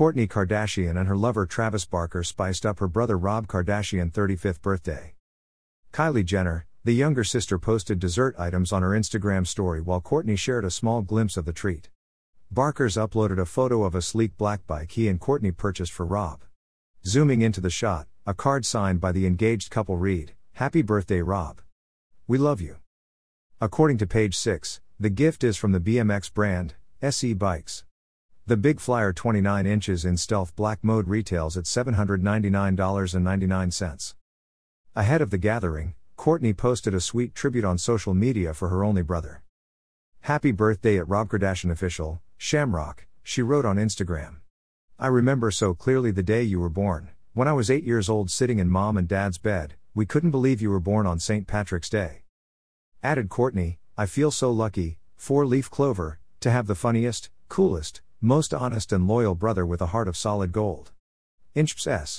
Kourtney Kardashian and her lover Travis Barker spiced up her brother Rob Kardashian's 35th birthday. Kylie Jenner, the younger sister posted dessert items on her Instagram story while Kourtney shared a small glimpse of the treat. Barker's uploaded a photo of a sleek black bike he and Kourtney purchased for Rob. Zooming into the shot, a card signed by the engaged couple read, Happy birthday, Rob. We love you. According to page 6, the gift is from the BMX brand, SE Bikes. The Big Flyer 29 inches in stealth black mode retails at $799.99. Ahead of the gathering, Kourtney posted a sweet tribute on social media for her only brother. Happy birthday at Rob Kardashian Official, Shamrock, she wrote on Instagram. I remember so clearly the day you were born. When I was eight years old sitting in mom and dad's bed, we couldn't believe you were born on St. Patrick's Day. Added Kourtney, I feel so lucky, four leaf clover, to have the funniest, coolest, most honest and loyal brother with a heart of solid gold. Inchps S.